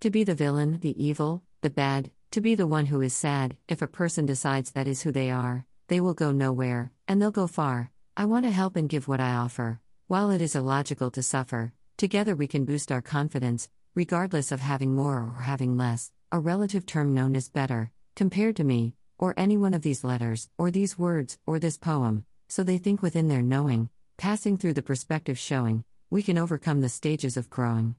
To be the villain, the evil, the bad, to be the one who is sad, if a person decides that is who they are, they will go nowhere, and they'll go far. I want to help and give what I offer. While it is illogical to suffer, together we can boost our confidence, regardless of having more or having less. A relative term known as better, compared to me, or any one of these letters, or these words, or this poem, so they think within their knowing, passing through the perspective showing, we can overcome the stages of growing.